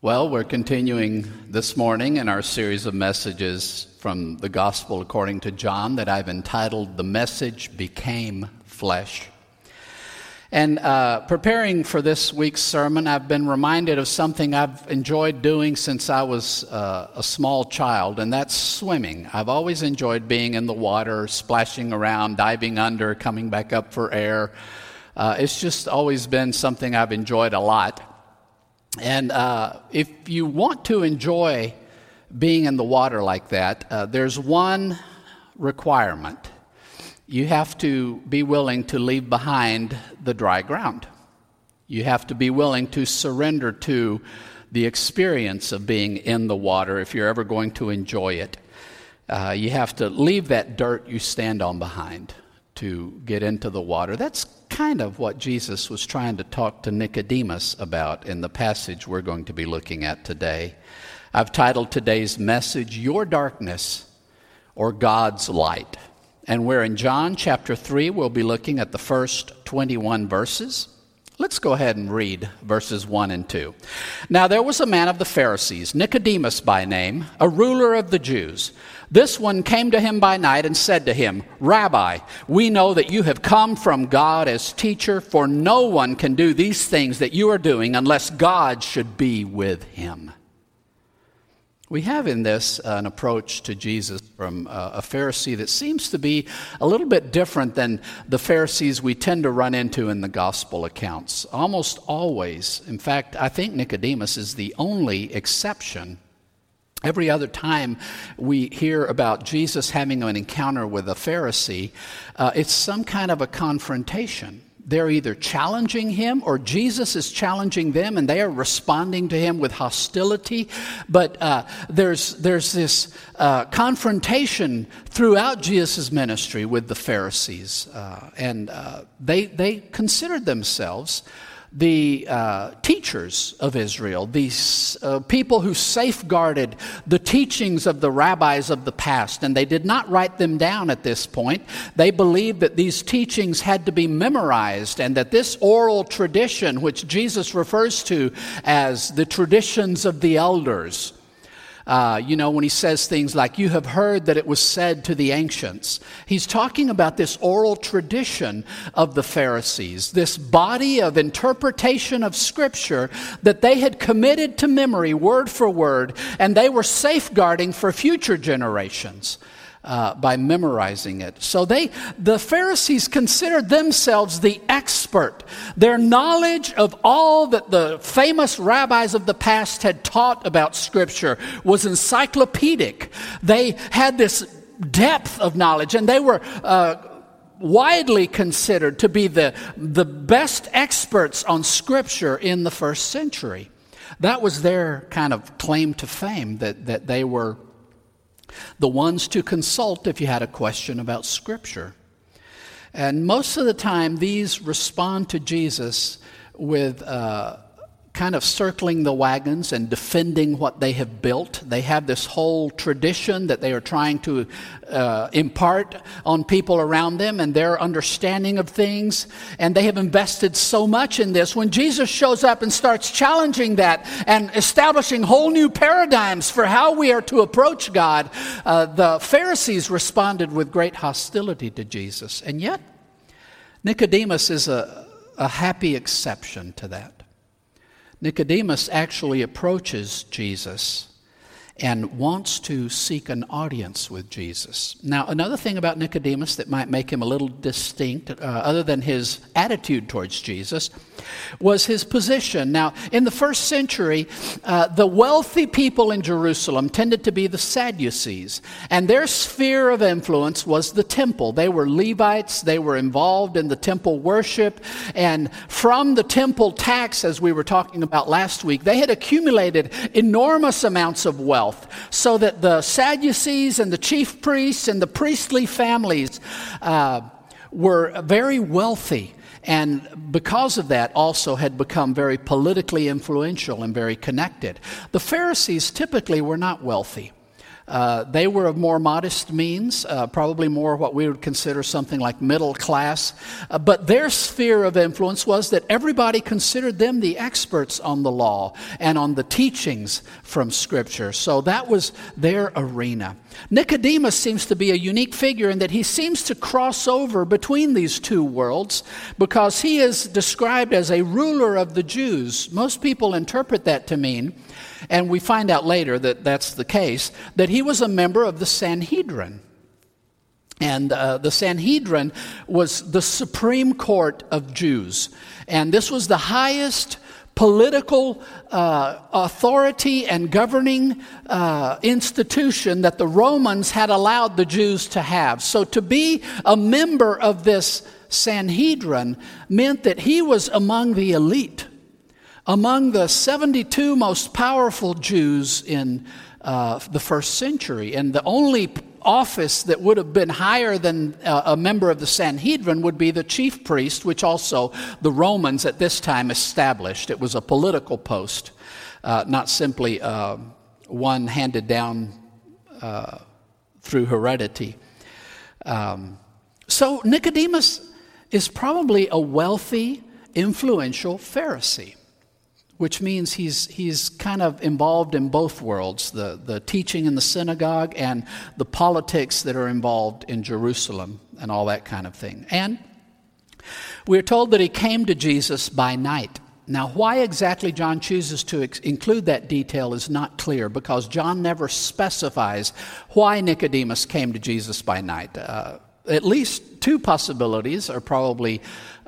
Well, we're continuing this morning in our series of messages from the Gospel according to John that I've entitled The Message Became Flesh. And uh, preparing for this week's sermon, I've been reminded of something I've enjoyed doing since I was uh, a small child, and that's swimming. I've always enjoyed being in the water, splashing around, diving under, coming back up for air. Uh, it's just always been something I've enjoyed a lot. And uh, if you want to enjoy being in the water like that, uh, there's one requirement. You have to be willing to leave behind the dry ground. You have to be willing to surrender to the experience of being in the water if you're ever going to enjoy it. Uh, you have to leave that dirt you stand on behind to get into the water. That's kind of what Jesus was trying to talk to Nicodemus about in the passage we're going to be looking at today. I've titled today's message, Your Darkness or God's Light. And we're in John chapter 3. We'll be looking at the first 21 verses. Let's go ahead and read verses 1 and 2. Now there was a man of the Pharisees, Nicodemus by name, a ruler of the Jews. This one came to him by night and said to him, Rabbi, we know that you have come from God as teacher, for no one can do these things that you are doing unless God should be with him. We have in this an approach to Jesus from a Pharisee that seems to be a little bit different than the Pharisees we tend to run into in the gospel accounts. Almost always, in fact, I think Nicodemus is the only exception Every other time we hear about Jesus having an encounter with a Pharisee, uh, it's some kind of a confrontation. They're either challenging him or Jesus is challenging them and they are responding to him with hostility. But uh, there's, there's this uh, confrontation throughout Jesus' ministry with the Pharisees. Uh, and uh, they, they considered themselves the uh, teachers of Israel, these uh, people who safeguarded the teachings of the rabbis of the past, and they did not write them down at this point. They believed that these teachings had to be memorized, and that this oral tradition, which Jesus refers to as the traditions of the elders, uh, you know, when he says things like, You have heard that it was said to the ancients. He's talking about this oral tradition of the Pharisees, this body of interpretation of Scripture that they had committed to memory, word for word, and they were safeguarding for future generations uh, by memorizing it. So they, the Pharisees considered themselves the expert. Their knowledge of all that the famous rabbis of the past had taught about Scripture was encyclopedic. They had this depth of knowledge, and they were. Uh, widely considered to be the, the best experts on Scripture in the first century. That was their kind of claim to fame, that, that they were the ones to consult if you had a question about Scripture. And most of the time, these respond to Jesus with uh, kind of circling the wagons and defending what they have built. They have this whole tradition that they are trying to uh, impart on people around them and their understanding of things. And they have invested so much in this. When Jesus shows up and starts challenging that and establishing whole new paradigms for how we are to approach God, uh, the Pharisees responded with great hostility to Jesus. And yet, Nicodemus is a, a happy exception to that. Nicodemus actually approaches Jesus and wants to seek an audience with Jesus. Now, another thing about Nicodemus that might make him a little distinct, uh, other than his attitude towards Jesus, was his position. Now, in the first century, uh, the wealthy people in Jerusalem tended to be the Sadducees, and their sphere of influence was the temple. They were Levites, they were involved in the temple worship, and from the temple tax, as we were talking about last week, they had accumulated enormous amounts of wealth so that the Sadducees and the chief priests and the priestly families uh, were very wealthy. And because of that, also had become very politically influential and very connected. The Pharisees typically were not wealthy. Uh, they were of more modest means, uh, probably more what we would consider something like middle class. Uh, but their sphere of influence was that everybody considered them the experts on the law and on the teachings from Scripture. So that was their arena. Nicodemus seems to be a unique figure in that he seems to cross over between these two worlds because he is described as a ruler of the Jews. Most people interpret that to mean and we find out later that that's the case, that he was a member of the Sanhedrin. And uh, the Sanhedrin was the supreme court of Jews. And this was the highest political uh, authority and governing uh, institution that the Romans had allowed the Jews to have. So to be a member of this Sanhedrin meant that he was among the elite among the 72 most powerful Jews in uh, the first century. And the only office that would have been higher than uh, a member of the Sanhedrin would be the chief priest, which also the Romans at this time established. It was a political post, uh, not simply uh, one handed down uh, through heredity. Um, so Nicodemus is probably a wealthy, influential Pharisee which means he's, he's kind of involved in both worlds the, the teaching in the synagogue and the politics that are involved in Jerusalem and all that kind of thing. And we're told that he came to Jesus by night. Now, why exactly John chooses to ex- include that detail is not clear because John never specifies why Nicodemus came to Jesus by night. Uh, at least two possibilities are probably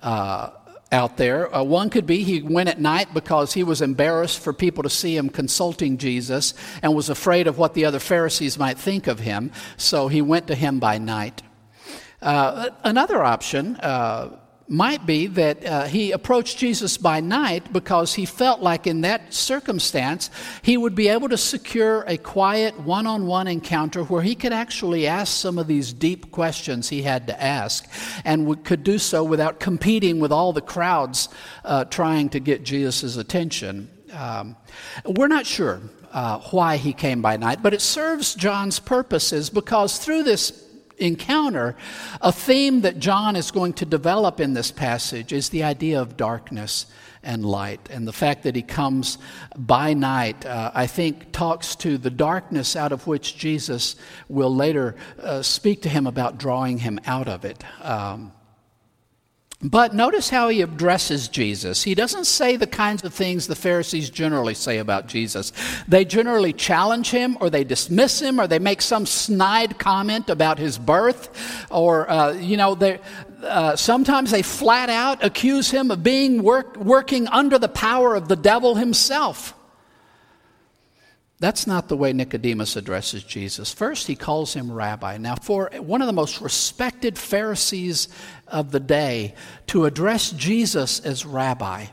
uh, out there. Uh, one could be he went at night because he was embarrassed for people to see him consulting Jesus and was afraid of what the other Pharisees might think of him, so he went to him by night. Uh, another option uh, might be that uh, he approached Jesus by night because he felt like in that circumstance he would be able to secure a quiet one on one encounter where he could actually ask some of these deep questions he had to ask and could do so without competing with all the crowds uh, trying to get Jesus' attention. Um, we're not sure uh, why he came by night, but it serves John's purposes because through this encounter, a theme that John is going to develop in this passage is the idea of darkness and light. And the fact that he comes by night, uh, I think, talks to the darkness out of which Jesus will later uh, speak to him about drawing him out of it. Um, but notice how he addresses Jesus. He doesn't say the kinds of things the Pharisees generally say about Jesus. They generally challenge him, or they dismiss him, or they make some snide comment about his birth, or, uh, you know, uh, sometimes they flat out accuse him of being work, working under the power of the devil himself. That's not the way Nicodemus addresses Jesus. First, he calls him rabbi. Now, for one of the most respected Pharisees of the day to address Jesus as rabbi,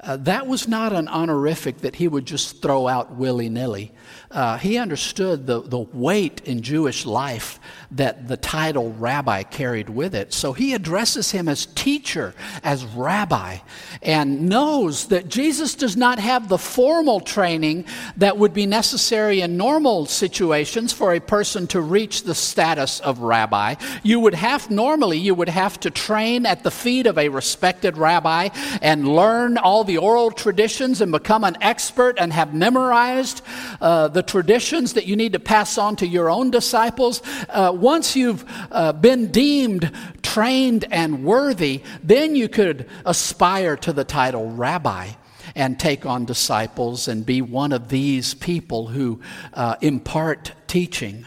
uh, that was not an honorific that he would just throw out willy nilly. Uh, he understood the, the weight in Jewish life that the title rabbi carried with it. So he addresses him as teacher, as rabbi, and knows that Jesus does not have the formal training that would be necessary in normal situations for a person to reach the status of rabbi. You would have, normally, you would have to train at the feet of a respected rabbi and learn all the oral traditions and become an expert and have memorized uh, the traditions that you need to pass on to your own disciples. Uh, once you've uh, been deemed trained and worthy, then you could aspire to the title rabbi and take on disciples and be one of these people who uh, impart teaching.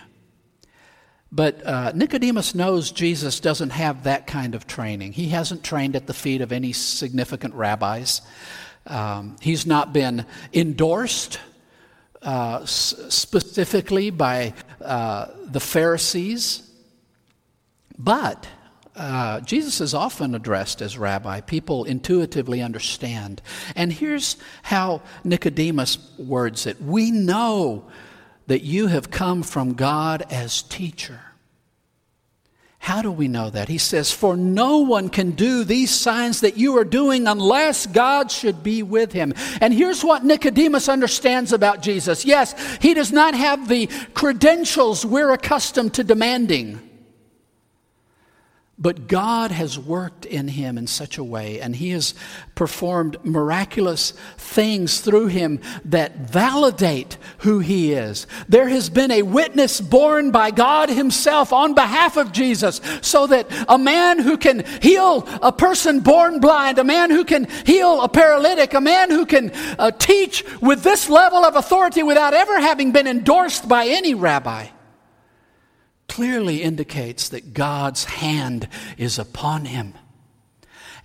But uh, Nicodemus knows Jesus doesn't have that kind of training. He hasn't trained at the feet of any significant rabbis. Um, he's not been endorsed uh, s- specifically by uh, the Pharisees. But uh, Jesus is often addressed as rabbi. People intuitively understand. And here's how Nicodemus words it We know that you have come from God as teacher. How do we know that? He says, For no one can do these signs that you are doing unless God should be with him. And here's what Nicodemus understands about Jesus. Yes, he does not have the credentials we're accustomed to demanding. But God has worked in him in such a way, and he has performed miraculous things through him that validate who he is. There has been a witness born by God himself on behalf of Jesus, so that a man who can heal a person born blind, a man who can heal a paralytic, a man who can uh, teach with this level of authority without ever having been endorsed by any rabbi clearly indicates that God's hand is upon him.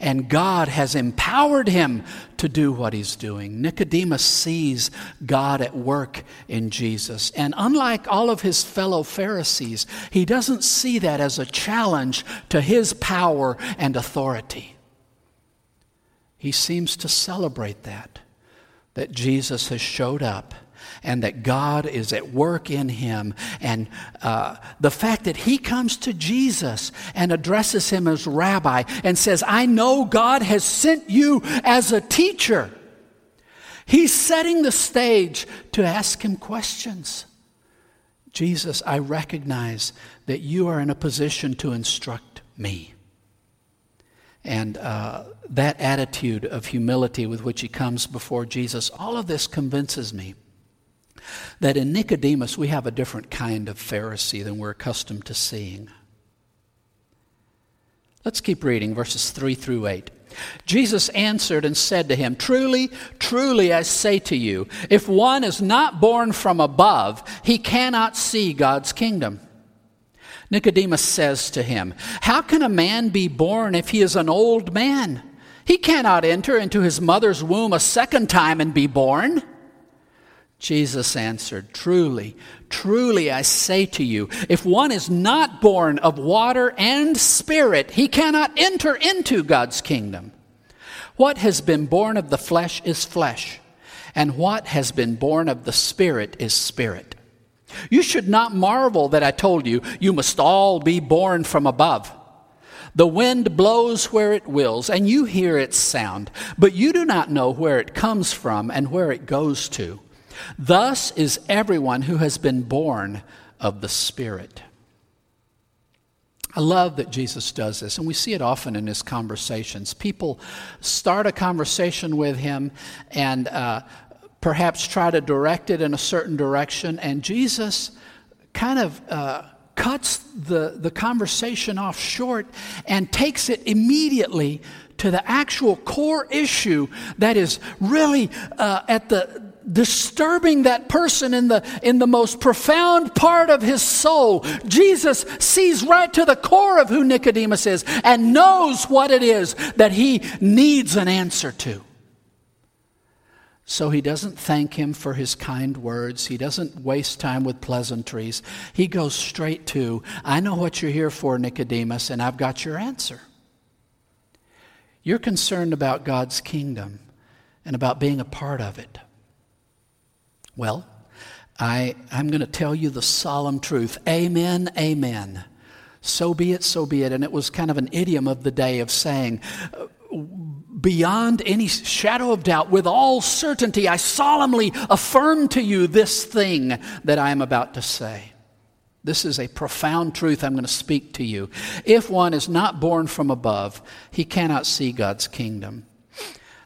And God has empowered him to do what he's doing. Nicodemus sees God at work in Jesus. And unlike all of his fellow Pharisees, he doesn't see that as a challenge to his power and authority. He seems to celebrate that, that Jesus has showed up and that God is at work in him. And uh, the fact that he comes to Jesus and addresses him as rabbi and says, I know God has sent you as a teacher. He's setting the stage to ask him questions. Jesus, I recognize that you are in a position to instruct me. And uh, that attitude of humility with which he comes before Jesus, all of this convinces me that in Nicodemus we have a different kind of Pharisee than we're accustomed to seeing. Let's keep reading verses 3 through 8. Jesus answered and said to him, Truly, truly, I say to you, if one is not born from above, he cannot see God's kingdom. Nicodemus says to him, How can a man be born if he is an old man? He cannot enter into his mother's womb a second time and be born. Jesus answered, Truly, truly, I say to you, if one is not born of water and spirit, he cannot enter into God's kingdom. What has been born of the flesh is flesh, and what has been born of the spirit is spirit. You should not marvel that I told you, you must all be born from above. The wind blows where it wills, and you hear its sound, but you do not know where it comes from and where it goes to. Thus is everyone who has been born of the Spirit. I love that Jesus does this, and we see it often in his conversations. People start a conversation with him and uh, perhaps try to direct it in a certain direction, and Jesus kind of uh, cuts the, the conversation off short and takes it immediately to the actual core issue that is really uh, at the disturbing that person in the, in the most profound part of his soul. Jesus sees right to the core of who Nicodemus is and knows what it is that he needs an answer to. So he doesn't thank him for his kind words. He doesn't waste time with pleasantries. He goes straight to, I know what you're here for, Nicodemus, and I've got your answer. You're concerned about God's kingdom and about being a part of it. Well, I, I'm going to tell you the solemn truth. Amen, amen. So be it, so be it. And it was kind of an idiom of the day of saying, beyond any shadow of doubt, with all certainty, I solemnly affirm to you this thing that I am about to say. This is a profound truth I'm going to speak to you. If one is not born from above, he cannot see God's kingdom.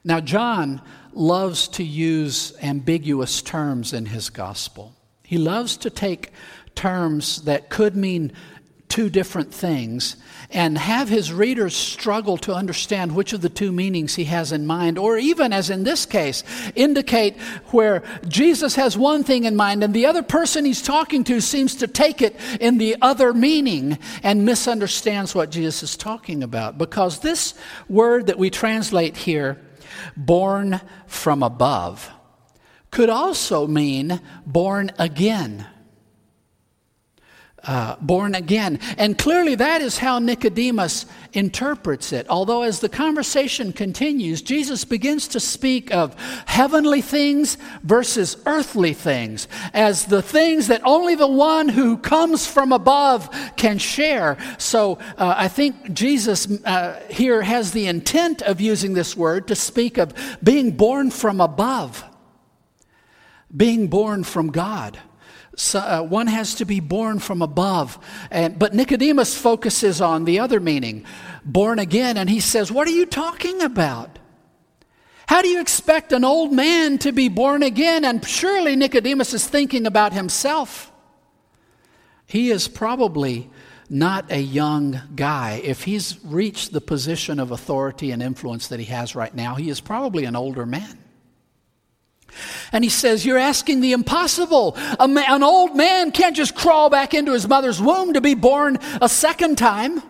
Now, John loves to use ambiguous terms in his gospel. He loves to take terms that could mean two different things and have his readers struggle to understand which of the two meanings he has in mind, or even, as in this case, indicate where Jesus has one thing in mind and the other person he's talking to seems to take it in the other meaning and misunderstands what Jesus is talking about. Because this word that we translate here, born from above, could also mean born again. Uh, born again. And clearly, that is how Nicodemus interprets it. Although, as the conversation continues, Jesus begins to speak of heavenly things versus earthly things as the things that only the one who comes from above can share. So, uh, I think Jesus uh, here has the intent of using this word to speak of being born from above, being born from God. So, uh, one has to be born from above. And, but Nicodemus focuses on the other meaning, born again, and he says, What are you talking about? How do you expect an old man to be born again? And surely Nicodemus is thinking about himself. He is probably not a young guy. If he's reached the position of authority and influence that he has right now, he is probably an older man. And he says, You're asking the impossible. an old man can't just crawl back into his mother's womb to be born a second time.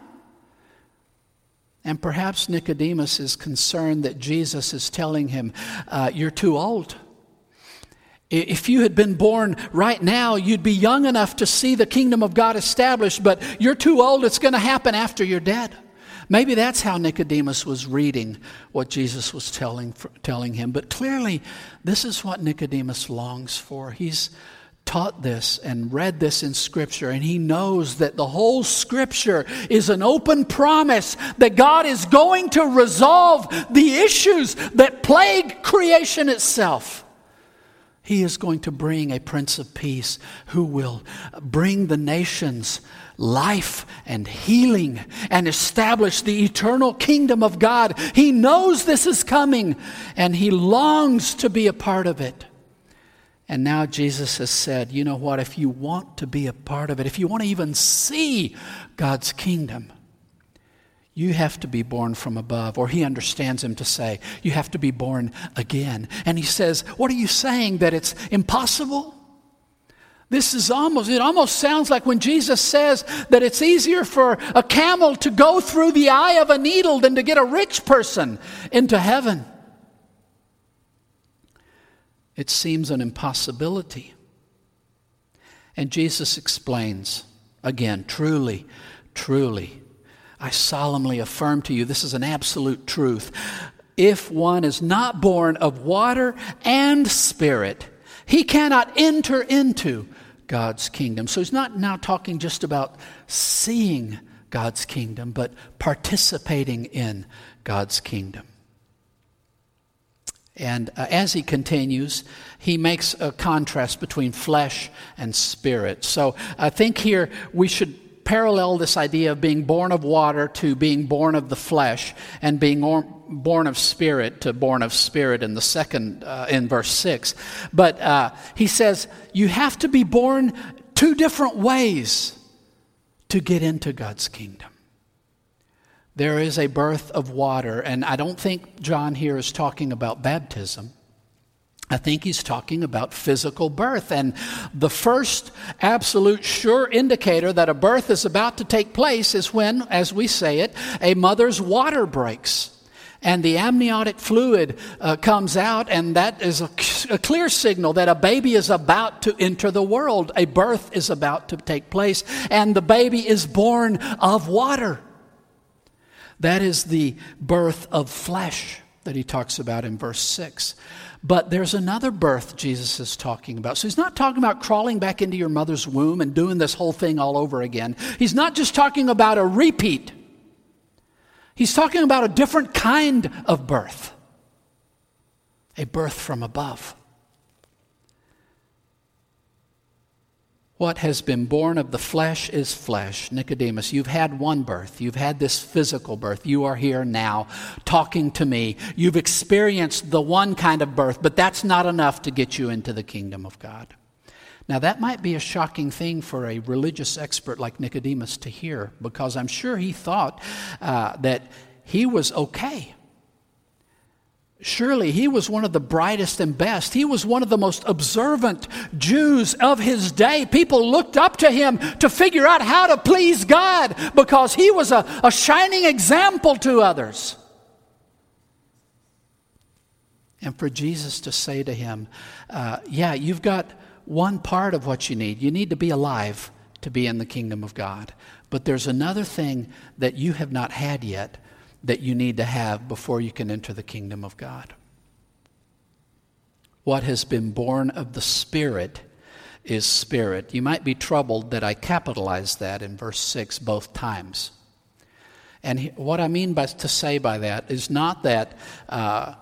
And perhaps Nicodemus is concerned that Jesus is telling him, uh, You're too old. If you had been born right now, you'd be young enough to see the kingdom of God established, but you're too old. It's going to happen after you're dead. Maybe that's how Nicodemus was reading what Jesus was telling, telling him. But clearly, this is what Nicodemus longs for. He's taught this and read this in Scripture, and he knows that the whole Scripture is an open promise that God is going to resolve the issues that plague creation itself. He is going to bring a Prince of Peace who will bring the nations life and healing and establish the eternal kingdom of God. He knows this is coming and he longs to be a part of it. And now Jesus has said, you know what, if you want to be a part of it, if you want to even see God's kingdom, you have to be born from above. Or he understands him to say, you have to be born again. And he says, What are you saying? That it's impossible? This is almost, it almost sounds like when Jesus says that it's easier for a camel to go through the eye of a needle than to get a rich person into heaven. It seems an impossibility. And Jesus explains again, truly, truly, I solemnly affirm to you, this is an absolute truth. If one is not born of water and spirit, he cannot enter into God's kingdom. So he's not now talking just about seeing God's kingdom, but participating in God's kingdom. And uh, as he continues, he makes a contrast between flesh and spirit. So I think here we should parallel this idea of being born of water to being born of the flesh and being born of spirit to born of spirit in the second, uh, in verse 6. But uh, he says, you have to be born two different ways to get into God's kingdom. There is a birth of water, and I don't think John here is talking about baptism. I think he's talking about physical birth. And the first absolute sure indicator that a birth is about to take place is when, as we say it, a mother's water breaks and the amniotic fluid uh, comes out, and that is a, a clear signal that a baby is about to enter the world. A birth is about to take place, and the baby is born of water. That is the birth of flesh that he talks about in verse 6. But there's another birth Jesus is talking about. So he's not talking about crawling back into your mother's womb and doing this whole thing all over again. He's not just talking about a repeat. He's talking about a different kind of birth a birth from above. What has been born of the flesh is flesh. Nicodemus, you've had one birth. You've had this physical birth. You are here now talking to me. You've experienced the one kind of birth, but that's not enough to get you into the kingdom of God. Now, that might be a shocking thing for a religious expert like Nicodemus to hear because I'm sure he thought uh, that he was okay. Surely he was one of the brightest and best. He was one of the most observant Jews of his day. People looked up to him to figure out how to please God because he was a, a shining example to others. And for Jesus to say to him, uh, Yeah, you've got one part of what you need. You need to be alive. to be in the kingdom of God. But there's another thing that you have not had yet that you need to have before you can enter the kingdom of God. What has been born of the Spirit is spirit. You might be troubled that I capitalized that in verse 6 both times. And what I mean by to say by that is not that uh,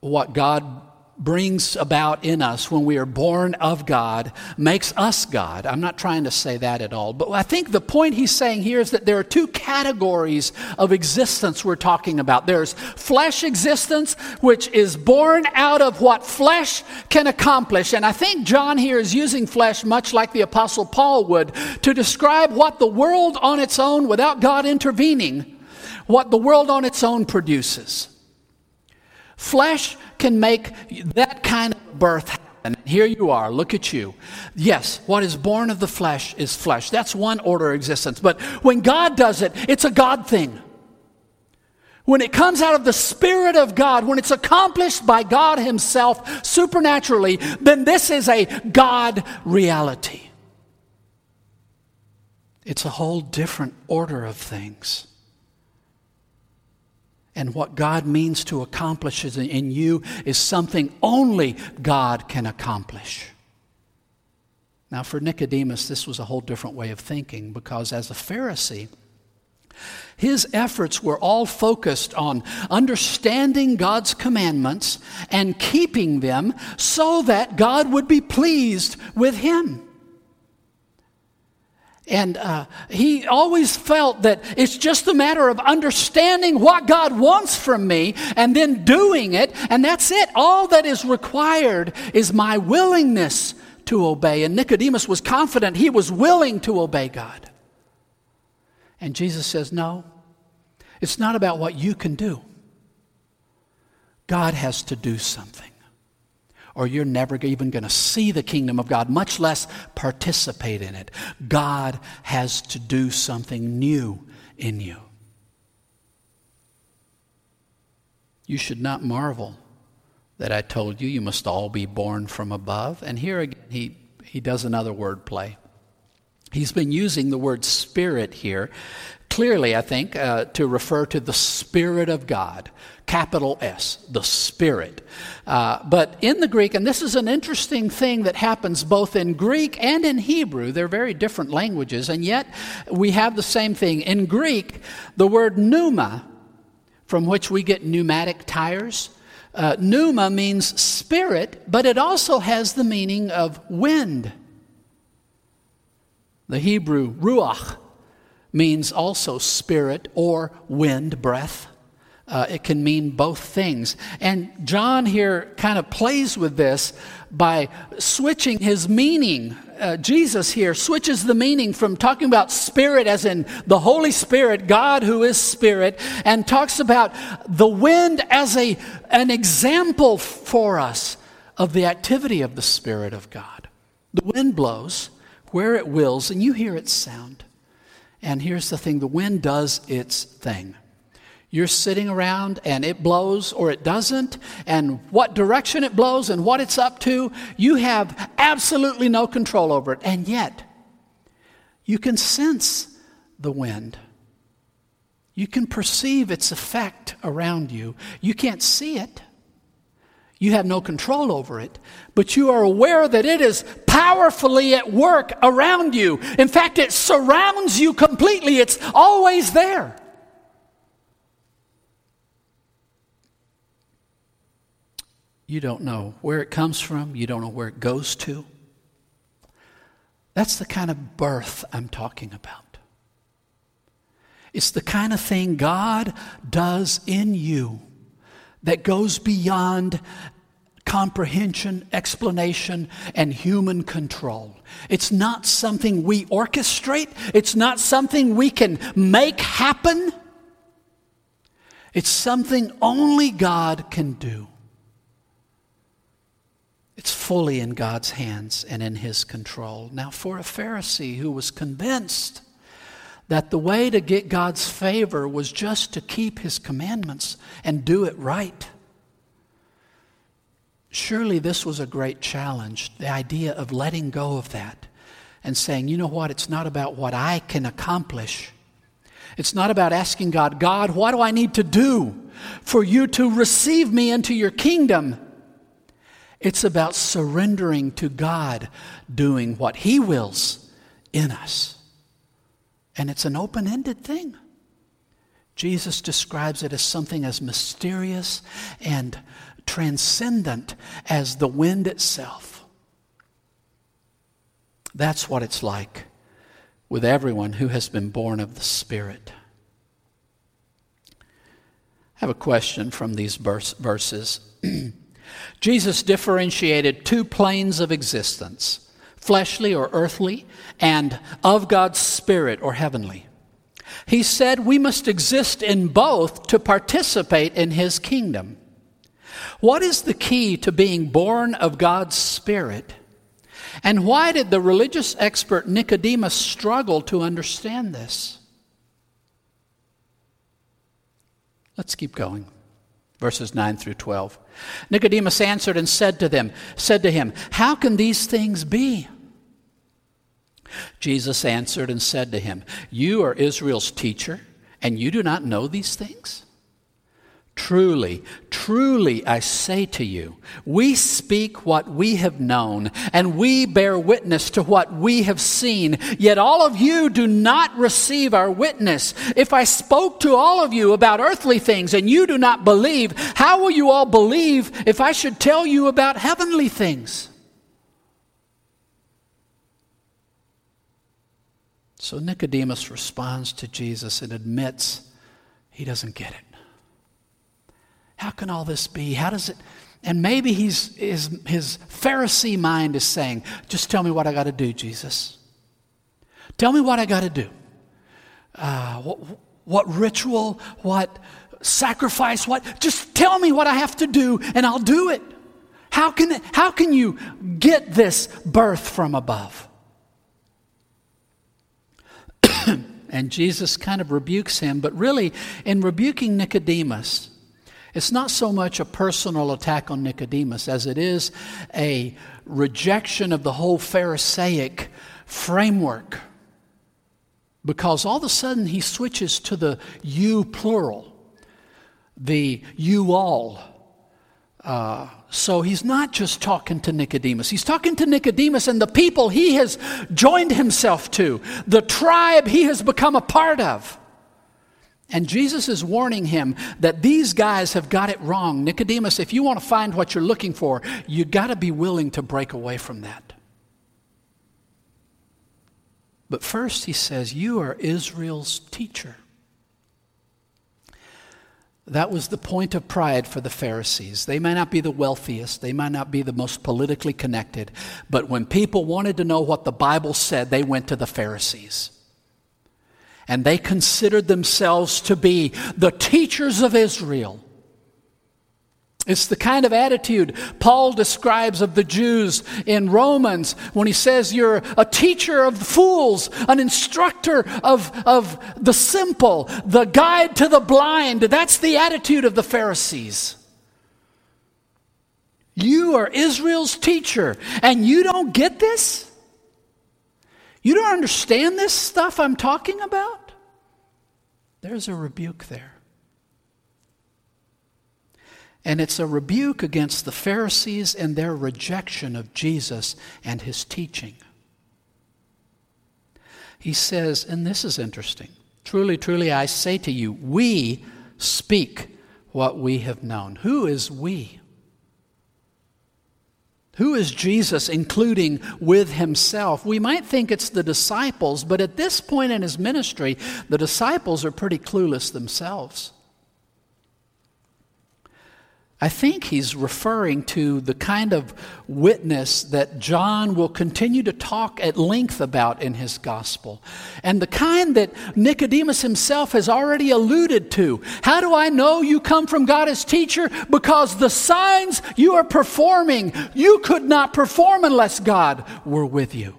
what God brings about in us when we are born of God makes us God. I'm not trying to say that at all. But I think the point he's saying here is that there are two categories of existence we're talking about. There's flesh existence, which is born out of what flesh can accomplish. And I think John here is using flesh much like the Apostle Paul would to describe what the world on its own, without God intervening, what the world on its own produces. Flesh can make that kind of birth happen. Here you are, look at you. Yes, what is born of the flesh is flesh. That's one order of existence. But when God does it, it's a God thing. When it comes out of the Spirit of God, when it's accomplished by God Himself supernaturally, then this is a God reality. It's a whole different order of things and what God means to accomplish in you is something only God can accomplish. Now, for Nicodemus, this was a whole different way of thinking because as a Pharisee, his efforts were all focused on understanding God's commandments and keeping them so that God would be pleased with him. And uh, he always felt that it's just a matter of understanding what God wants from me and then doing it, and that's it. All that is required is my willingness to obey. And Nicodemus was confident he was willing to obey God. And Jesus says, No, it's not about what you can do. God has to do something or you're never even going to see the kingdom of God, much less participate in it. God has to do something new in you. You should not marvel that I told you you must all be born from above. And here again, he, he does another word play. He's been using the word spirit here clearly, I think, uh, to refer to the Spirit of God capital S, the Spirit. Uh, but in the Greek, and this is an interesting thing that happens both in Greek and in Hebrew, they're very different languages, and yet we have the same thing. In Greek, the word pneuma, from which we get pneumatic tires, uh, pneuma means spirit, but it also has the meaning of wind. The Hebrew ruach means also spirit or wind, breath. Uh, it can mean both things. And John here kind of plays with this by switching his meaning. Uh, Jesus here switches the meaning from talking about spirit as in the Holy Spirit, God who is spirit, and talks about the wind as a, an example for us of the activity of the Spirit of God. The wind blows where it wills, and you hear its sound. And here's the thing the wind does its thing. You're sitting around and it blows or it doesn't, and what direction it blows and what it's up to, you have absolutely no control over it. And yet, you can sense the wind. You can perceive its effect around you. You can't see it. You have no control over it, but you are aware that it is powerfully at work around you. In fact, it surrounds you completely, it's always there. You don't know where it comes from, you don't know where it goes to. That's the kind of birth I'm talking about. It's the kind of thing God does in you that goes beyond comprehension, explanation, and human control. It's not something we orchestrate, it's not something we can make happen. It's something only God can do. It's fully in God's hands and in His control. Now, for a Pharisee who was convinced that the way to get God's favor was just to keep His commandments and do it right, surely this was a great challenge the idea of letting go of that and saying, you know what? It's not about what I can accomplish. It's not about asking God, God, what do I need to do for you to receive me into your kingdom? It's about surrendering to God, doing what He wills in us. And it's an open ended thing. Jesus describes it as something as mysterious and transcendent as the wind itself. That's what it's like with everyone who has been born of the Spirit. I have a question from these verse, verses. Jesus differentiated two planes of existence fleshly or earthly, and of God's Spirit or heavenly. He said we must exist in both to participate in His kingdom. What is the key to being born of God's Spirit? And why did the religious expert Nicodemus struggle to understand this? Let's keep going. Verses 9 through 12. Nicodemus answered and said to them, said to him, How can these things be? Jesus answered and said to him, You are Israel's teacher, and you do not know these things? Truly, truly, I say to you, we speak what we have known, and we bear witness to what we have seen, yet all of you do not receive our witness. If I spoke to all of you about earthly things and you do not believe, how will you all believe if I should tell you about heavenly things? So Nicodemus responds to Jesus and admits he doesn't get it. How can all this be? How does it? And maybe he's, his, his Pharisee mind is saying, just tell me what I got to do, Jesus. Tell me what I got to do. Uh, what, what ritual, what sacrifice, what, just tell me what I have to do and I'll do it. How can, how can you get this birth from above? and Jesus kind of rebukes him, but really, in rebuking Nicodemus, it's not so much a personal attack on Nicodemus as it is a rejection of the whole Pharisaic framework. Because all of a sudden he switches to the you plural, the you all. Uh, so he's not just talking to Nicodemus. He's talking to Nicodemus and the people he has joined himself to, the tribe he has become a part of. And Jesus is warning him that these guys have got it wrong. Nicodemus, if you want to find what you're looking for, you've got to be willing to break away from that. But first, he says, You are Israel's teacher. That was the point of pride for the Pharisees. They might not be the wealthiest, they might not be the most politically connected, but when people wanted to know what the Bible said, they went to the Pharisees. And they considered themselves to be the teachers of Israel. It's the kind of attitude Paul describes of the Jews in Romans when he says you're a teacher of fools, an instructor of, of the simple, the guide to the blind. That's the attitude of the Pharisees. You are Israel's teacher, and you don't get this? You don't understand this stuff I'm talking about? There's a rebuke there. And it's a rebuke against the Pharisees and their rejection of Jesus and his teaching. He says, and this is interesting truly, truly, I say to you, we speak what we have known. Who is we? Who is Jesus including with himself? We might think it's the disciples, but at this point in his ministry, the disciples are pretty clueless themselves. I think he's referring to the kind of witness that John will continue to talk at length about in his gospel, and the kind that Nicodemus himself has already alluded to. How do I know you come from God as teacher? Because the signs you are performing, you could not perform unless God were with you.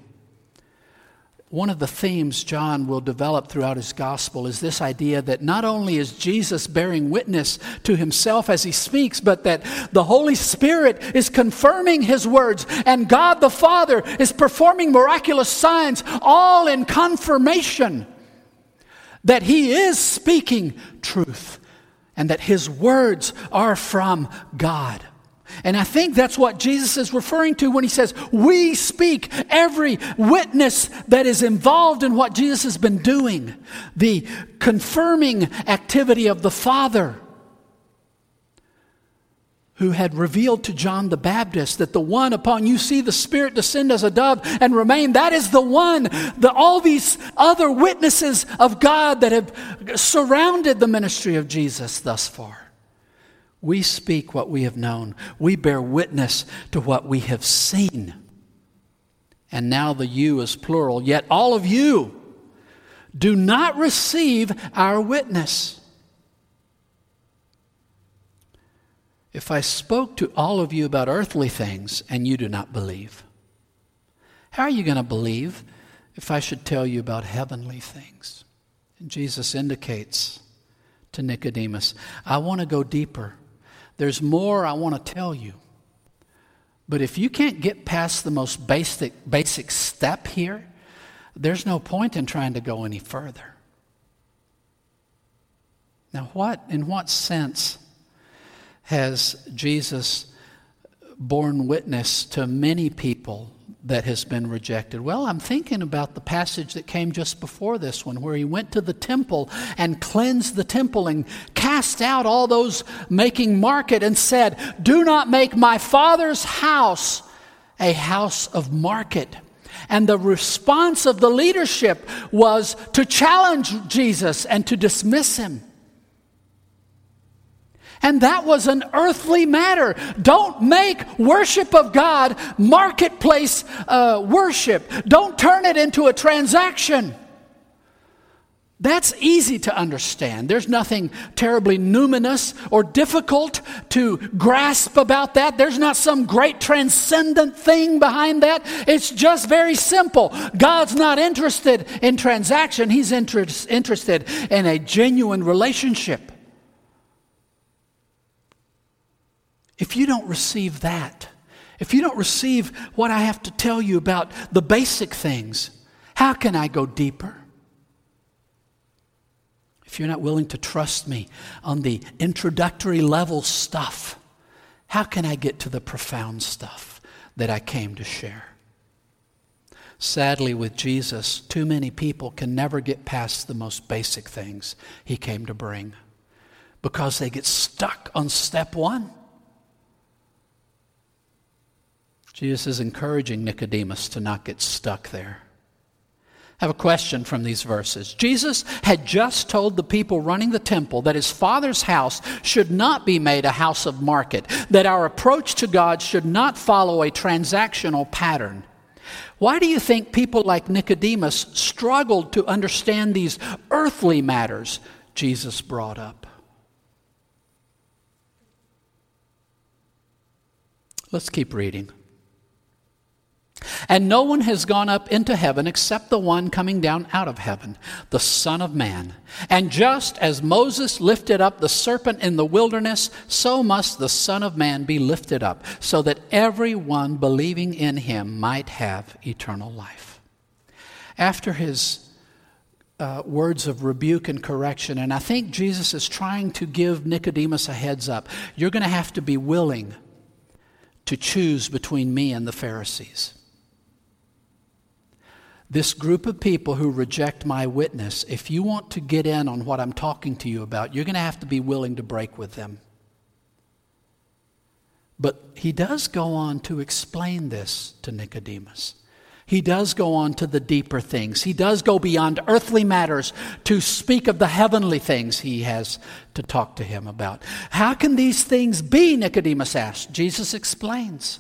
One of the themes John will develop throughout his gospel is this idea that not only is Jesus bearing witness to himself as he speaks, but that the Holy Spirit is confirming his words, and God the Father is performing miraculous signs, all in confirmation that he is speaking truth and that his words are from God. And I think that's what Jesus is referring to when he says, We speak every witness that is involved in what Jesus has been doing, the confirming activity of the Father who had revealed to John the Baptist that the one upon you see the Spirit descend as a dove and remain, that is the one. The, all these other witnesses of God that have surrounded the ministry of Jesus thus far. We speak what we have known. We bear witness to what we have seen. And now the you is plural, yet all of you do not receive our witness. If I spoke to all of you about earthly things and you do not believe, how are you going to believe if I should tell you about heavenly things? And Jesus indicates to Nicodemus, I want to go deeper. There's more I want to tell you. But if you can't get past the most basic, basic step here, there's no point in trying to go any further. Now, what, in what sense has Jesus borne witness to many people that has been rejected? Well, I'm thinking about the passage that came just before this one, where he went to the temple and cleansed the temple and cast out all those making market and said, Do not make my father's house a house of market. And the response of the leadership was to challenge Jesus and to dismiss him. And that was an earthly matter. Don't make worship of God marketplace uh, worship. Don't turn it into a transaction. That's easy to understand. There's nothing terribly numinous or difficult to grasp about that. There's not some great transcendent thing behind that. It's just very simple. God's not interested in transaction, He's inter- interested in a genuine relationship. If you don't receive that, if you don't receive what I have to tell you about the basic things, how can I go deeper? If you're not willing to trust me on the introductory level stuff, how can I get to the profound stuff that I came to share? Sadly, with Jesus, too many people can never get past the most basic things he came to bring because they get stuck on step one. Jesus is encouraging Nicodemus to not get stuck there. I have a question from these verses. Jesus had just told the people running the temple that his Father's house should not be made a house of market, that our approach to God should not follow a transactional pattern. Why do you think people like Nicodemus struggled to understand these earthly matters Jesus brought up? Let's keep reading. And no one has gone up into heaven except the one coming down out of heaven, the Son of Man. And just as Moses lifted up the serpent in the wilderness, so must the Son of Man be lifted up, so that everyone believing in him might have eternal life. After his uh, words of rebuke and correction, and I think Jesus is trying to give Nicodemus a heads up. You're going to have to be willing to choose between me and the Pharisees. This group of people who reject my witness, if you want to get in on what I'm talking to you about, you're going to have to be willing to break with them. But he does go on to explain this to Nicodemus. He does go on to the deeper things. He does go beyond earthly matters to speak of the heavenly things he has to talk to him about. How can these things be? Nicodemus asked. Jesus explains.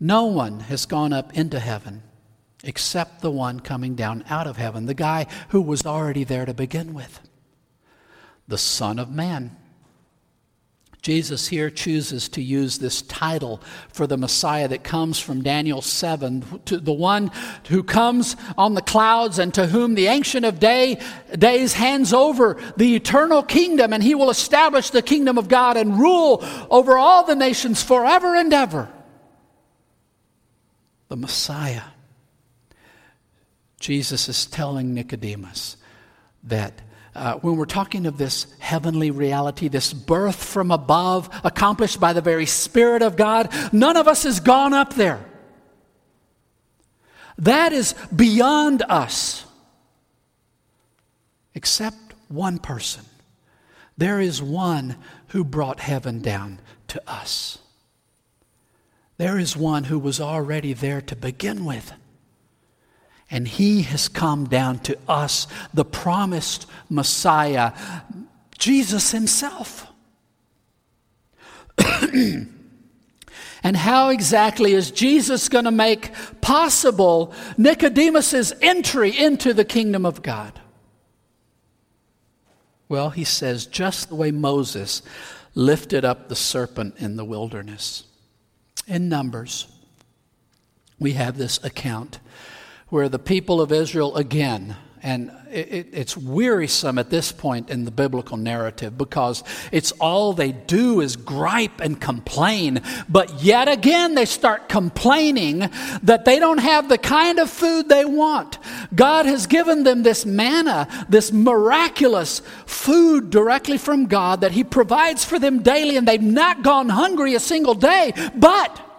No one has gone up into heaven except the one coming down out of heaven, the guy who was already there to begin with, the Son of Man. Jesus here chooses to use this title for the Messiah that comes from Daniel 7, to the one who comes on the clouds and to whom the Ancient of Day, Days hands over the eternal kingdom, and he will establish the kingdom of God and rule over all the nations forever and ever. The Messiah. Jesus is telling Nicodemus that uh, when we're talking of this heavenly reality, this birth from above, accomplished by the very Spirit of God, none of us has gone up there. That is beyond us, except one person. There is one who brought heaven down to us. There is one who was already there to begin with. And he has come down to us, the promised Messiah, Jesus himself. and how exactly is Jesus going to make possible Nicodemus's entry into the kingdom of God? Well, he says, just the way Moses lifted up the serpent in the wilderness. In Numbers, we have this account where the people of Israel again, and it, it's wearisome at this point in the biblical narrative because it's all they do is gripe and complain. But yet again, they start complaining that they don't have the kind of food they want. God has given them this manna, this miraculous food directly from God that He provides for them daily, and they've not gone hungry a single day. But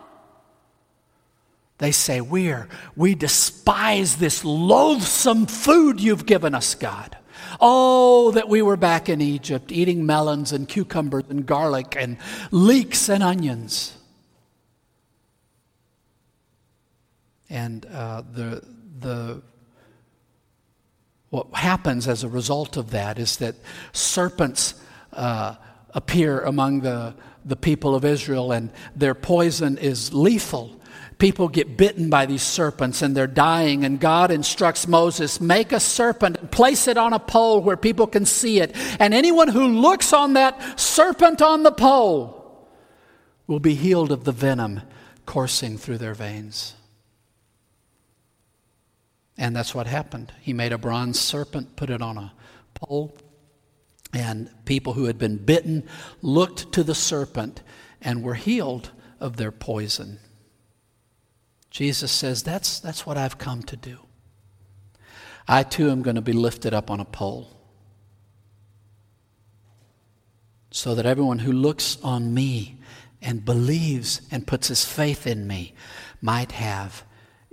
they say, We're, we despise this loathsome food you've given us, God. Oh, that we were back in Egypt eating melons and cucumbers and garlic and leeks and onions. And uh, the, the, what happens as a result of that is that serpents uh, appear among the, the people of Israel, and their poison is lethal people get bitten by these serpents and they're dying. And God instructs Moses make a serpent place it on a pole where people can see it. And anyone who looks on that serpent on the pole will be healed of the venom coursing through their veins. And that's what happened. He made a bronze serpent, put it on a pole, and people who had been bitten looked to the serpent and were healed of their poison. Jesus says, that's, that's what I've come to do. I too am going to be lifted up on a pole so that everyone who looks on me and believes and puts his faith in me might have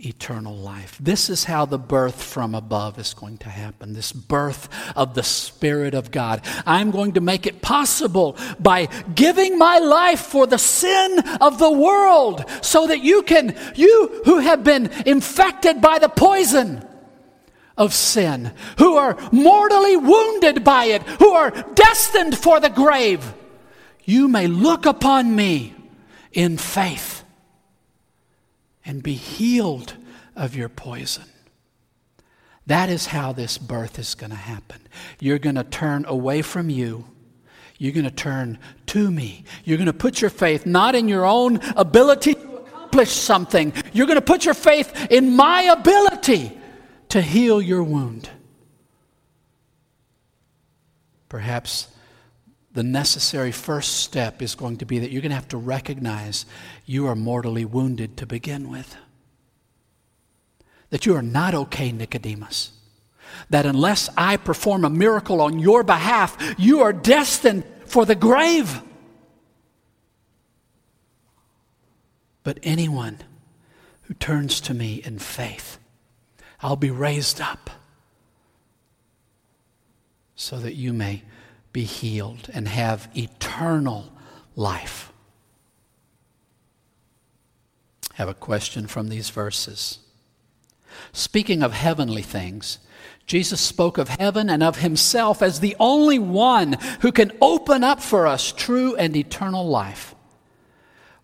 eternal life. This is how the birth from above is going to happen. This birth of the Spirit of God. I'm going to make it possible by giving my life for the sin of the world so that you can, you who have been infected by the poison of sin, who are mortally wounded by it, who are destined for the grave, you may look upon me in faith and be healed of your poison. That is how this birth is going to happen. You're going to turn away from you. You're going to turn to me. You're going to put your faith not in your own ability to accomplish something. You're going to put your faith in my ability to heal your wound. Perhaps the necessary first step is going to be that you're going to have to recognize you are mortally wounded to begin with. That you are not okay, Nicodemus. That unless I perform a miracle on your behalf, you are destined for the grave. But anyone who turns to me in faith, I'll be raised up so that you may be healed and have eternal life. I have a question from these verses. Speaking of heavenly things, Jesus spoke of heaven and of himself as the only one who can open up for us true and eternal life.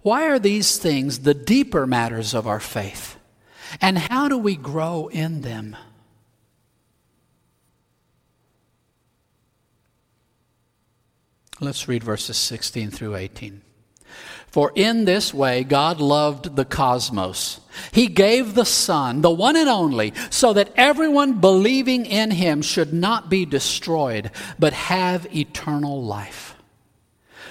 Why are these things the deeper matters of our faith? And how do we grow in them? Let's read verses 16 through 18. For in this way God loved the cosmos. He gave the Son, the one and only, so that everyone believing in him should not be destroyed, but have eternal life.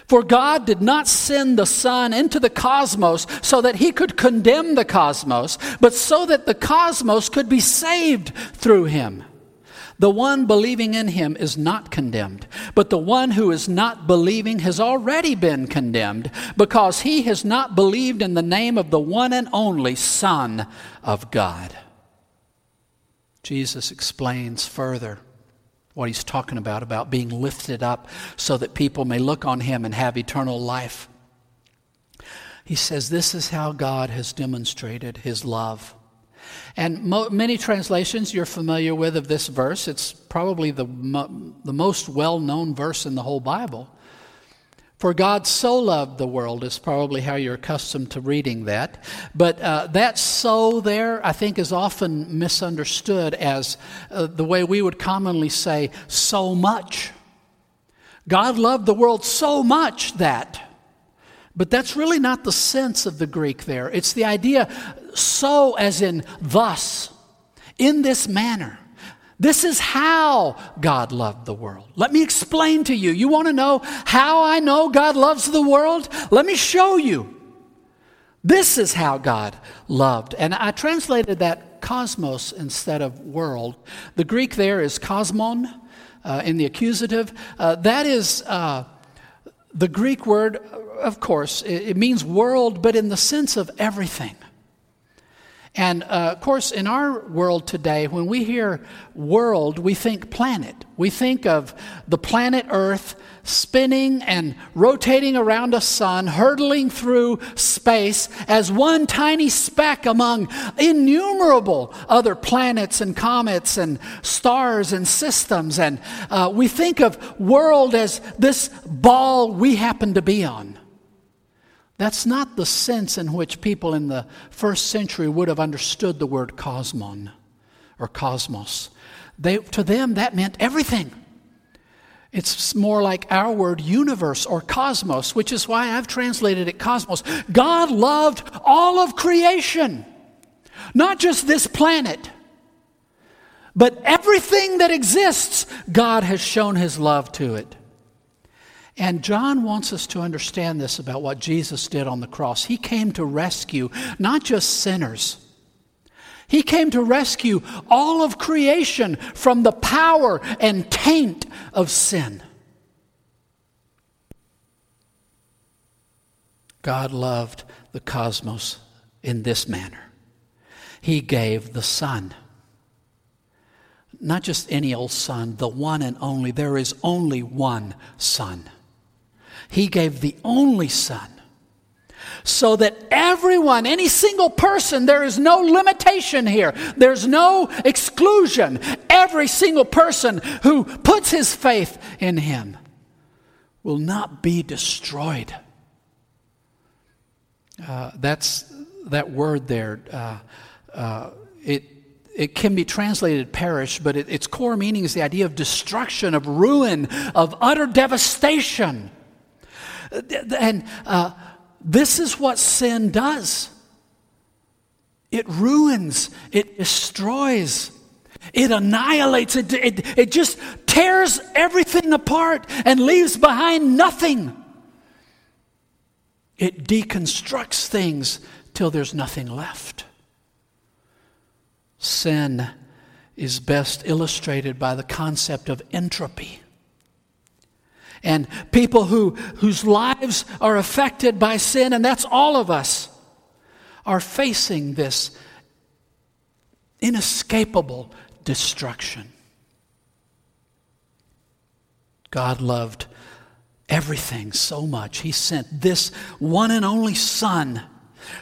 For God did not send the Son into the cosmos so that he could condemn the cosmos, but so that the cosmos could be saved through him. The one believing in him is not condemned, but the one who is not believing has already been condemned because he has not believed in the name of the one and only Son of God. Jesus explains further what he's talking about, about being lifted up so that people may look on him and have eternal life. He says, This is how God has demonstrated his love and mo- many translations you're familiar with of this verse. It's probably the, mo- the most well known verse in the whole Bible. For God so loved the world is probably how you're accustomed to reading that. But uh, that so there, I think, is often misunderstood as uh, the way we would commonly say, so much. God loved the world so much that. But that's really not the sense of the Greek there. It's the idea so as in thus, in this manner. This is how God loved the world. Let me explain to you. You want to know how I know God loves the world? Let me show you. This is how God loved. And I translated that cosmos instead of world. The Greek there is cosmon uh, in the accusative. Uh, that is uh, the Greek word, of course, it means world, but in the sense of everything. And uh, of course, in our world today, when we hear world, we think planet. We think of the planet Earth spinning and rotating around a sun, hurtling through space as one tiny speck among innumerable other planets and comets and stars and systems. And uh, we think of world as this ball we happen to be on. That's not the sense in which people in the first century would have understood the word cosmon or cosmos. They, to them, that meant everything. It's more like our word universe or cosmos, which is why I've translated it cosmos. God loved all of creation, not just this planet, but everything that exists, God has shown his love to it. And John wants us to understand this about what Jesus did on the cross. He came to rescue not just sinners, he came to rescue all of creation from the power and taint of sin. God loved the cosmos in this manner. He gave the Son. Not just any old Son, the one and only. There is only one Son. He gave the only Son so that everyone, any single person, there is no limitation here. There's no exclusion. Every single person who puts his faith in him will not be destroyed. Uh, that's that word there. Uh, uh, it it can be translated perish, but it, its core meaning is the idea of destruction, of ruin, of utter devastation. And uh, this is what sin does it ruins, it destroys, it annihilates, it, it, it just tears everything apart and leaves behind nothing. It deconstructs things till there's nothing left. Sin is best illustrated by the concept of entropy. And people who, whose lives are affected by sin, and that's all of us, are facing this inescapable destruction. God loved everything so much, He sent this one and only Son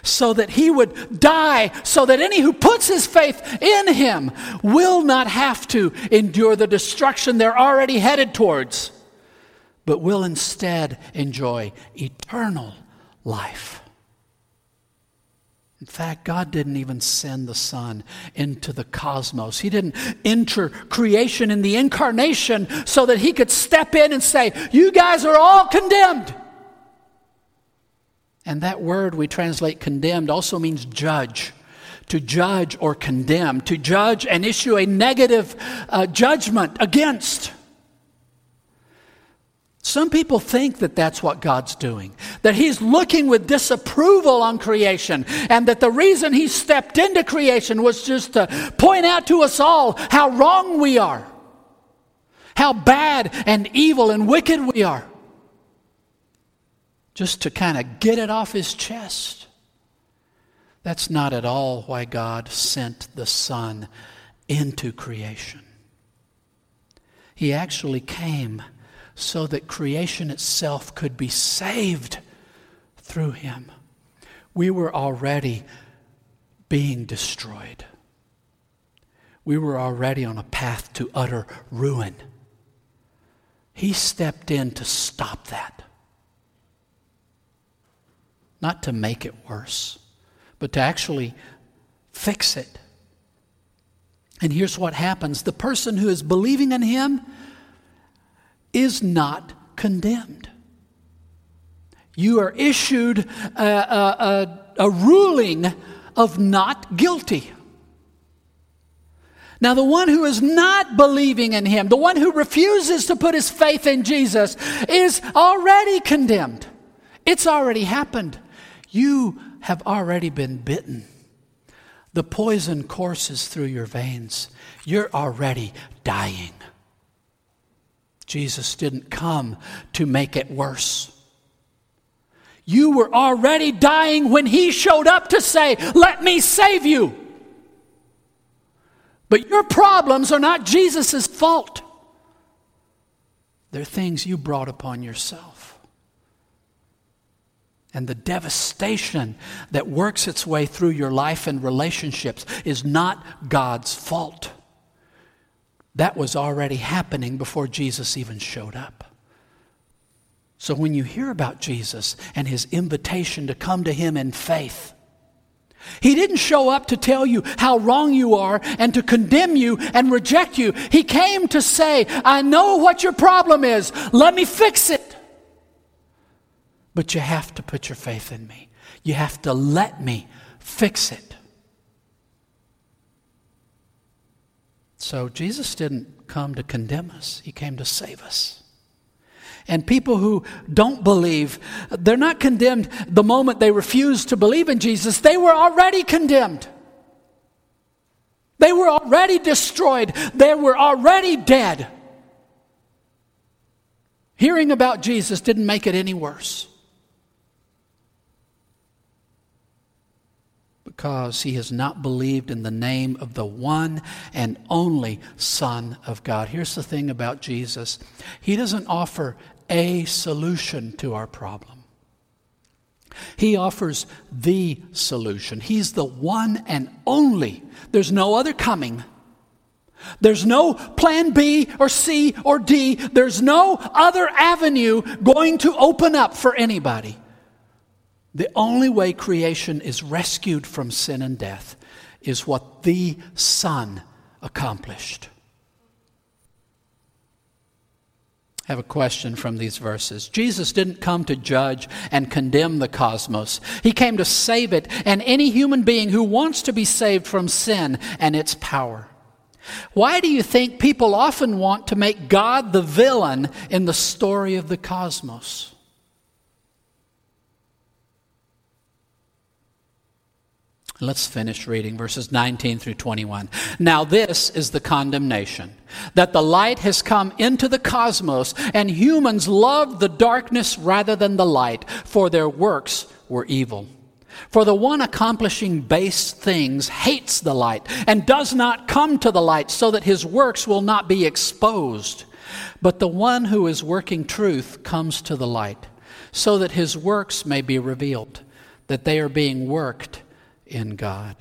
so that he would die, so that any who puts his faith in him will not have to endure the destruction they're already headed towards, but will instead enjoy eternal life. In fact, God didn't even send the Son into the cosmos. He didn't enter creation in the incarnation so that He could step in and say, You guys are all condemned. And that word we translate condemned also means judge. To judge or condemn, to judge and issue a negative uh, judgment against. Some people think that that's what God's doing, that He's looking with disapproval on creation, and that the reason He stepped into creation was just to point out to us all how wrong we are, how bad and evil and wicked we are, just to kind of get it off His chest. That's not at all why God sent the Son into creation. He actually came so that creation itself could be saved through him. We were already being destroyed. We were already on a path to utter ruin. He stepped in to stop that. Not to make it worse, but to actually fix it. And here's what happens the person who is believing in Him is not condemned. You are issued a, a, a, a ruling of not guilty. Now, the one who is not believing in him, the one who refuses to put his faith in Jesus, is already condemned. It's already happened. You have already been bitten. The poison courses through your veins. You're already dying. Jesus didn't come to make it worse. You were already dying when He showed up to say, Let me save you. But your problems are not Jesus' fault, they're things you brought upon yourself. And the devastation that works its way through your life and relationships is not God's fault. That was already happening before Jesus even showed up. So when you hear about Jesus and his invitation to come to him in faith, he didn't show up to tell you how wrong you are and to condemn you and reject you. He came to say, I know what your problem is. Let me fix it. But you have to put your faith in me. You have to let me fix it. So Jesus didn't come to condemn us, He came to save us. And people who don't believe, they're not condemned the moment they refuse to believe in Jesus. They were already condemned. They were already destroyed. They were already dead. Hearing about Jesus didn't make it any worse. Because he has not believed in the name of the one and only Son of God. Here's the thing about Jesus He doesn't offer a solution to our problem, He offers the solution. He's the one and only. There's no other coming. There's no plan B or C or D. There's no other avenue going to open up for anybody. The only way creation is rescued from sin and death is what the Son accomplished. I have a question from these verses. Jesus didn't come to judge and condemn the cosmos. He came to save it and any human being who wants to be saved from sin and its power. Why do you think people often want to make God the villain in the story of the cosmos? Let's finish reading verses 19 through 21. Now, this is the condemnation that the light has come into the cosmos, and humans loved the darkness rather than the light, for their works were evil. For the one accomplishing base things hates the light and does not come to the light so that his works will not be exposed. But the one who is working truth comes to the light so that his works may be revealed, that they are being worked in God.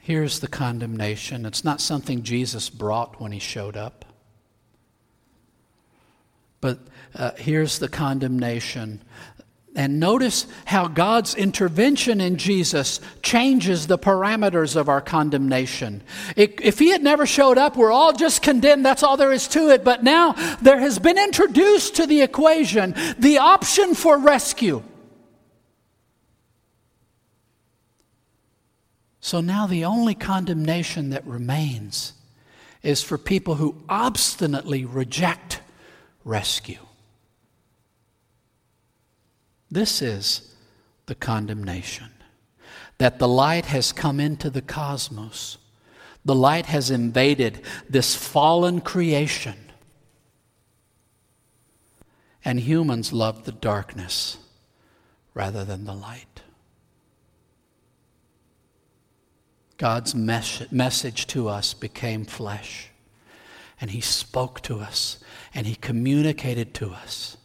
Here's the condemnation. It's not something Jesus brought when he showed up. But uh, here's the condemnation. And notice how God's intervention in Jesus changes the parameters of our condemnation. if He had never showed up, we're all just condemned. That's all there is to it. But now there has been introduced to the equation the option for rescue. So now the only condemnation that remains is for people who obstinately reject rescue. This is the condemnation that the light has come into the cosmos. The light has invaded this fallen creation. And humans love the darkness rather than the light. God's mes- message to us became flesh. And He spoke to us and He communicated to us.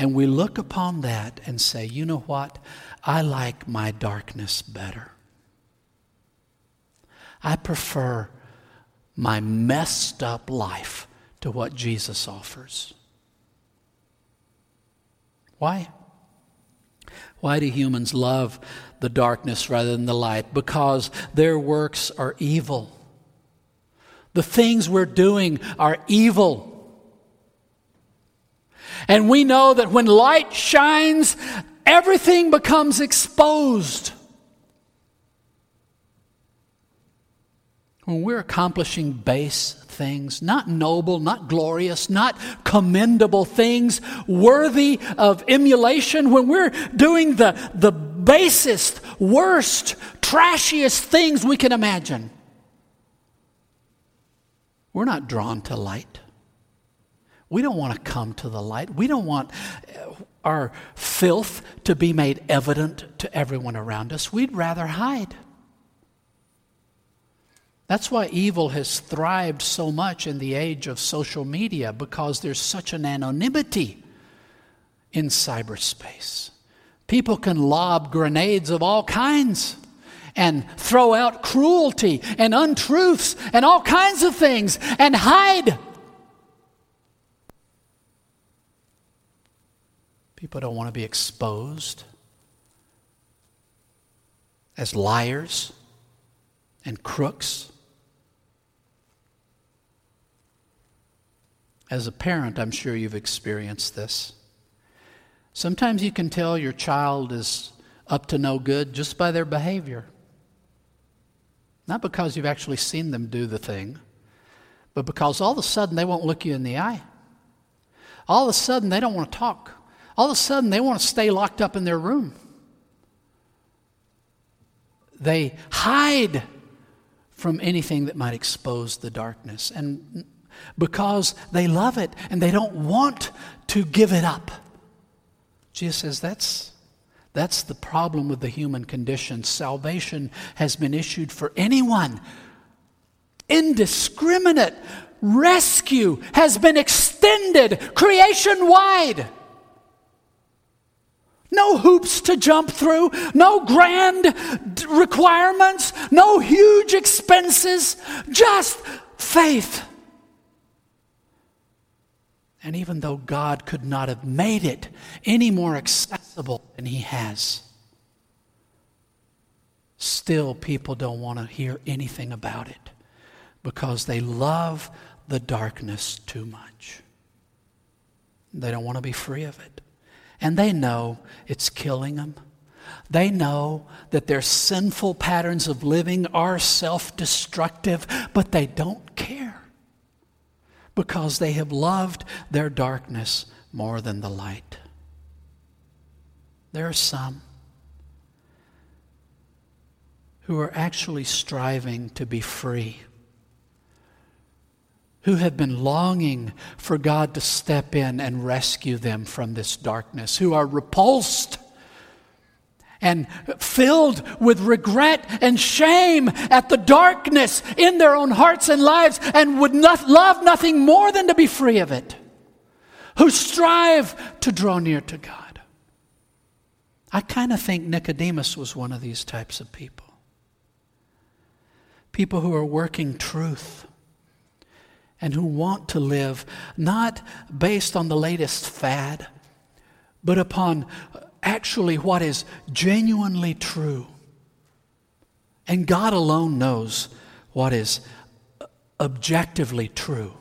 And we look upon that and say, you know what? I like my darkness better. I prefer my messed up life to what Jesus offers. Why? Why do humans love the darkness rather than the light? Because their works are evil. The things we're doing are evil. And we know that when light shines, everything becomes exposed. When we're accomplishing base things, not noble, not glorious, not commendable things worthy of emulation, when we're doing the, the basest, worst, trashiest things we can imagine, we're not drawn to light. We don't want to come to the light. We don't want uh, our filth to be made evident to everyone around us. We'd rather hide. That's why evil has thrived so much in the age of social media because there's such an anonymity in cyberspace. People can lob grenades of all kinds and throw out cruelty and untruths and all kinds of things and hide. People don't want to be exposed as liars and crooks. As a parent, I'm sure you've experienced this. Sometimes you can tell your child is up to no good just by their behavior. Not because you've actually seen them do the thing, but because all of a sudden they won't look you in the eye. All of a sudden they don't want to talk all of a sudden they want to stay locked up in their room. They hide from anything that might expose the darkness. And because they love it and they don't want to give it up. Jesus says that's, that's the problem with the human condition. Salvation has been issued for anyone. Indiscriminate rescue has been extended creation wide. No hoops to jump through, no grand requirements, no huge expenses, just faith. And even though God could not have made it any more accessible than He has, still people don't want to hear anything about it because they love the darkness too much. They don't want to be free of it. And they know it's killing them. They know that their sinful patterns of living are self destructive, but they don't care because they have loved their darkness more than the light. There are some who are actually striving to be free who have been longing for God to step in and rescue them from this darkness, who are repulsed and filled with regret and shame at the darkness in their own hearts and lives and would not love nothing more than to be free of it, who strive to draw near to God. I kind of think Nicodemus was one of these types of people. People who are working truth and who want to live not based on the latest fad, but upon actually what is genuinely true. And God alone knows what is objectively true.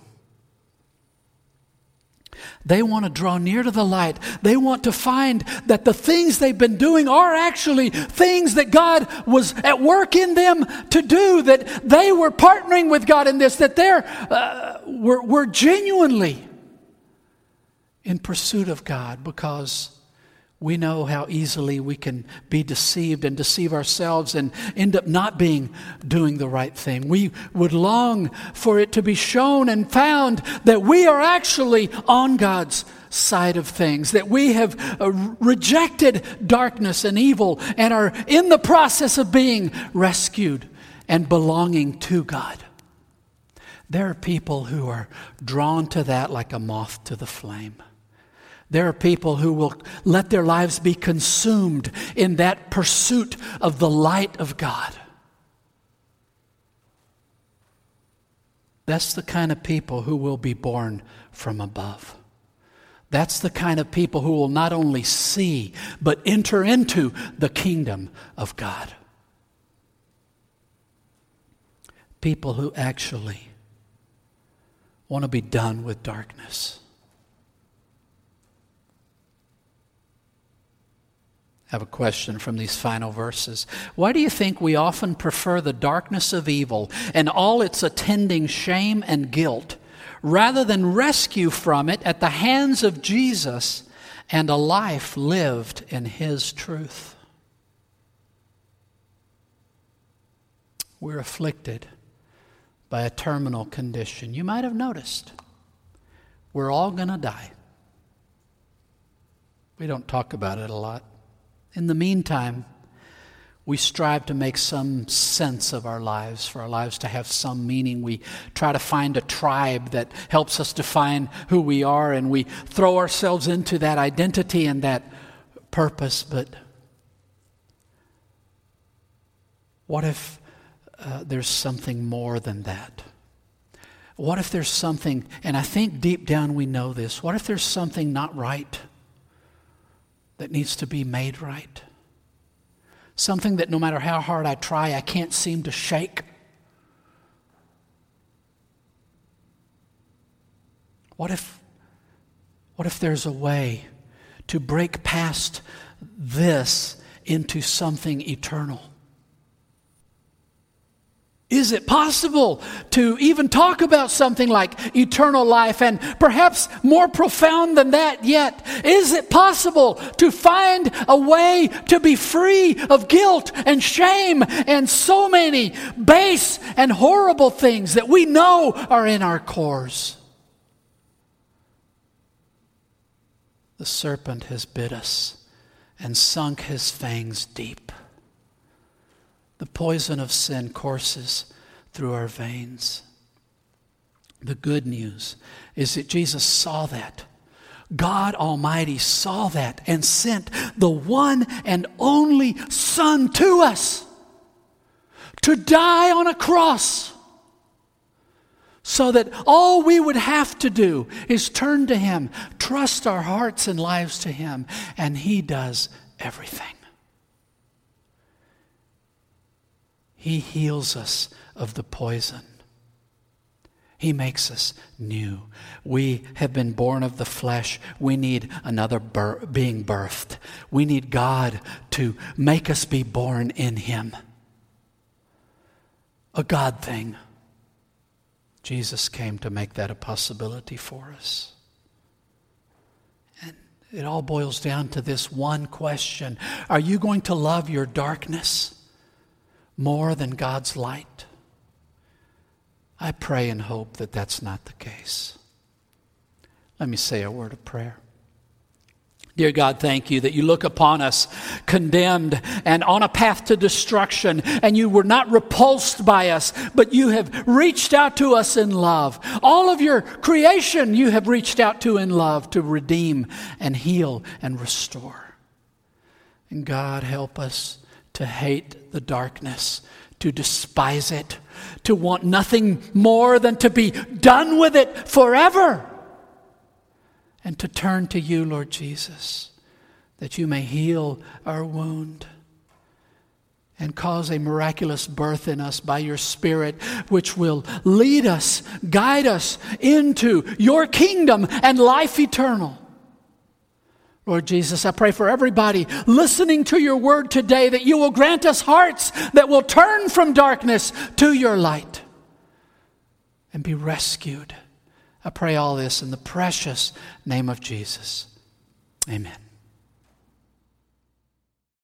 They want to draw near to the light. They want to find that the things they've been doing are actually things that God was at work in them to do, that they were partnering with God in this, that they're, uh, were, were genuinely in pursuit of God because we know how easily we can be deceived and deceive ourselves and end up not being doing the right thing. We would long for it to be shown and found that we are actually on God's side of things, that we have uh, rejected darkness and evil and are in the process of being rescued and belonging to God. There are people who are drawn to that like a moth to the flame. There are people who will let their lives be consumed in that pursuit of the light of God. That's the kind of people who will be born from above. That's the kind of people who will not only see, but enter into the kingdom of God. People who actually want to be done with darkness. I have a question from these final verses. Why do you think we often prefer the darkness of evil and all its attending shame and guilt rather than rescue from it at the hands of Jesus and a life lived in His truth? We're afflicted by a terminal condition. You might have noticed. We're all going to die. We don't talk about it a lot. In the meantime, we strive to make some sense of our lives, for our lives to have some meaning. We try to find a tribe that helps us define who we are, and we throw ourselves into that identity and that purpose. But what if uh, there's something more than that? What if there's something, and I think deep down we know this, what if there's something not right? That needs to be made right. Something that no matter how hard I try, I can't seem to shake. What if, what if there's a way to break past this into something eternal? Is it possible to even talk about something like eternal life and perhaps more profound than that yet? Is it possible to find a way to be free of guilt and shame and so many base and horrible things that we know are in our cores? The serpent has bit us and sunk his fangs deep. The poison of sin courses through our veins. The good news is that Jesus saw that. God Almighty saw that and sent the one and only Son to us to die on a cross so that all we would have to do is turn to Him, trust our hearts and lives to Him, and He does everything. He heals us of the poison. He makes us new. We have been born of the flesh. We need another bir- being birthed. We need God to make us be born in Him. A God thing. Jesus came to make that a possibility for us. And it all boils down to this one question Are you going to love your darkness? More than God's light? I pray and hope that that's not the case. Let me say a word of prayer. Dear God, thank you that you look upon us condemned and on a path to destruction, and you were not repulsed by us, but you have reached out to us in love. All of your creation you have reached out to in love to redeem and heal and restore. And God, help us to hate the darkness, to despise it, to want nothing more than to be done with it forever, and to turn to you, Lord Jesus, that you may heal our wound and cause a miraculous birth in us by your Spirit, which will lead us, guide us into your kingdom and life eternal. Lord Jesus, I pray for everybody listening to your word today that you will grant us hearts that will turn from darkness to your light and be rescued. I pray all this in the precious name of Jesus. Amen.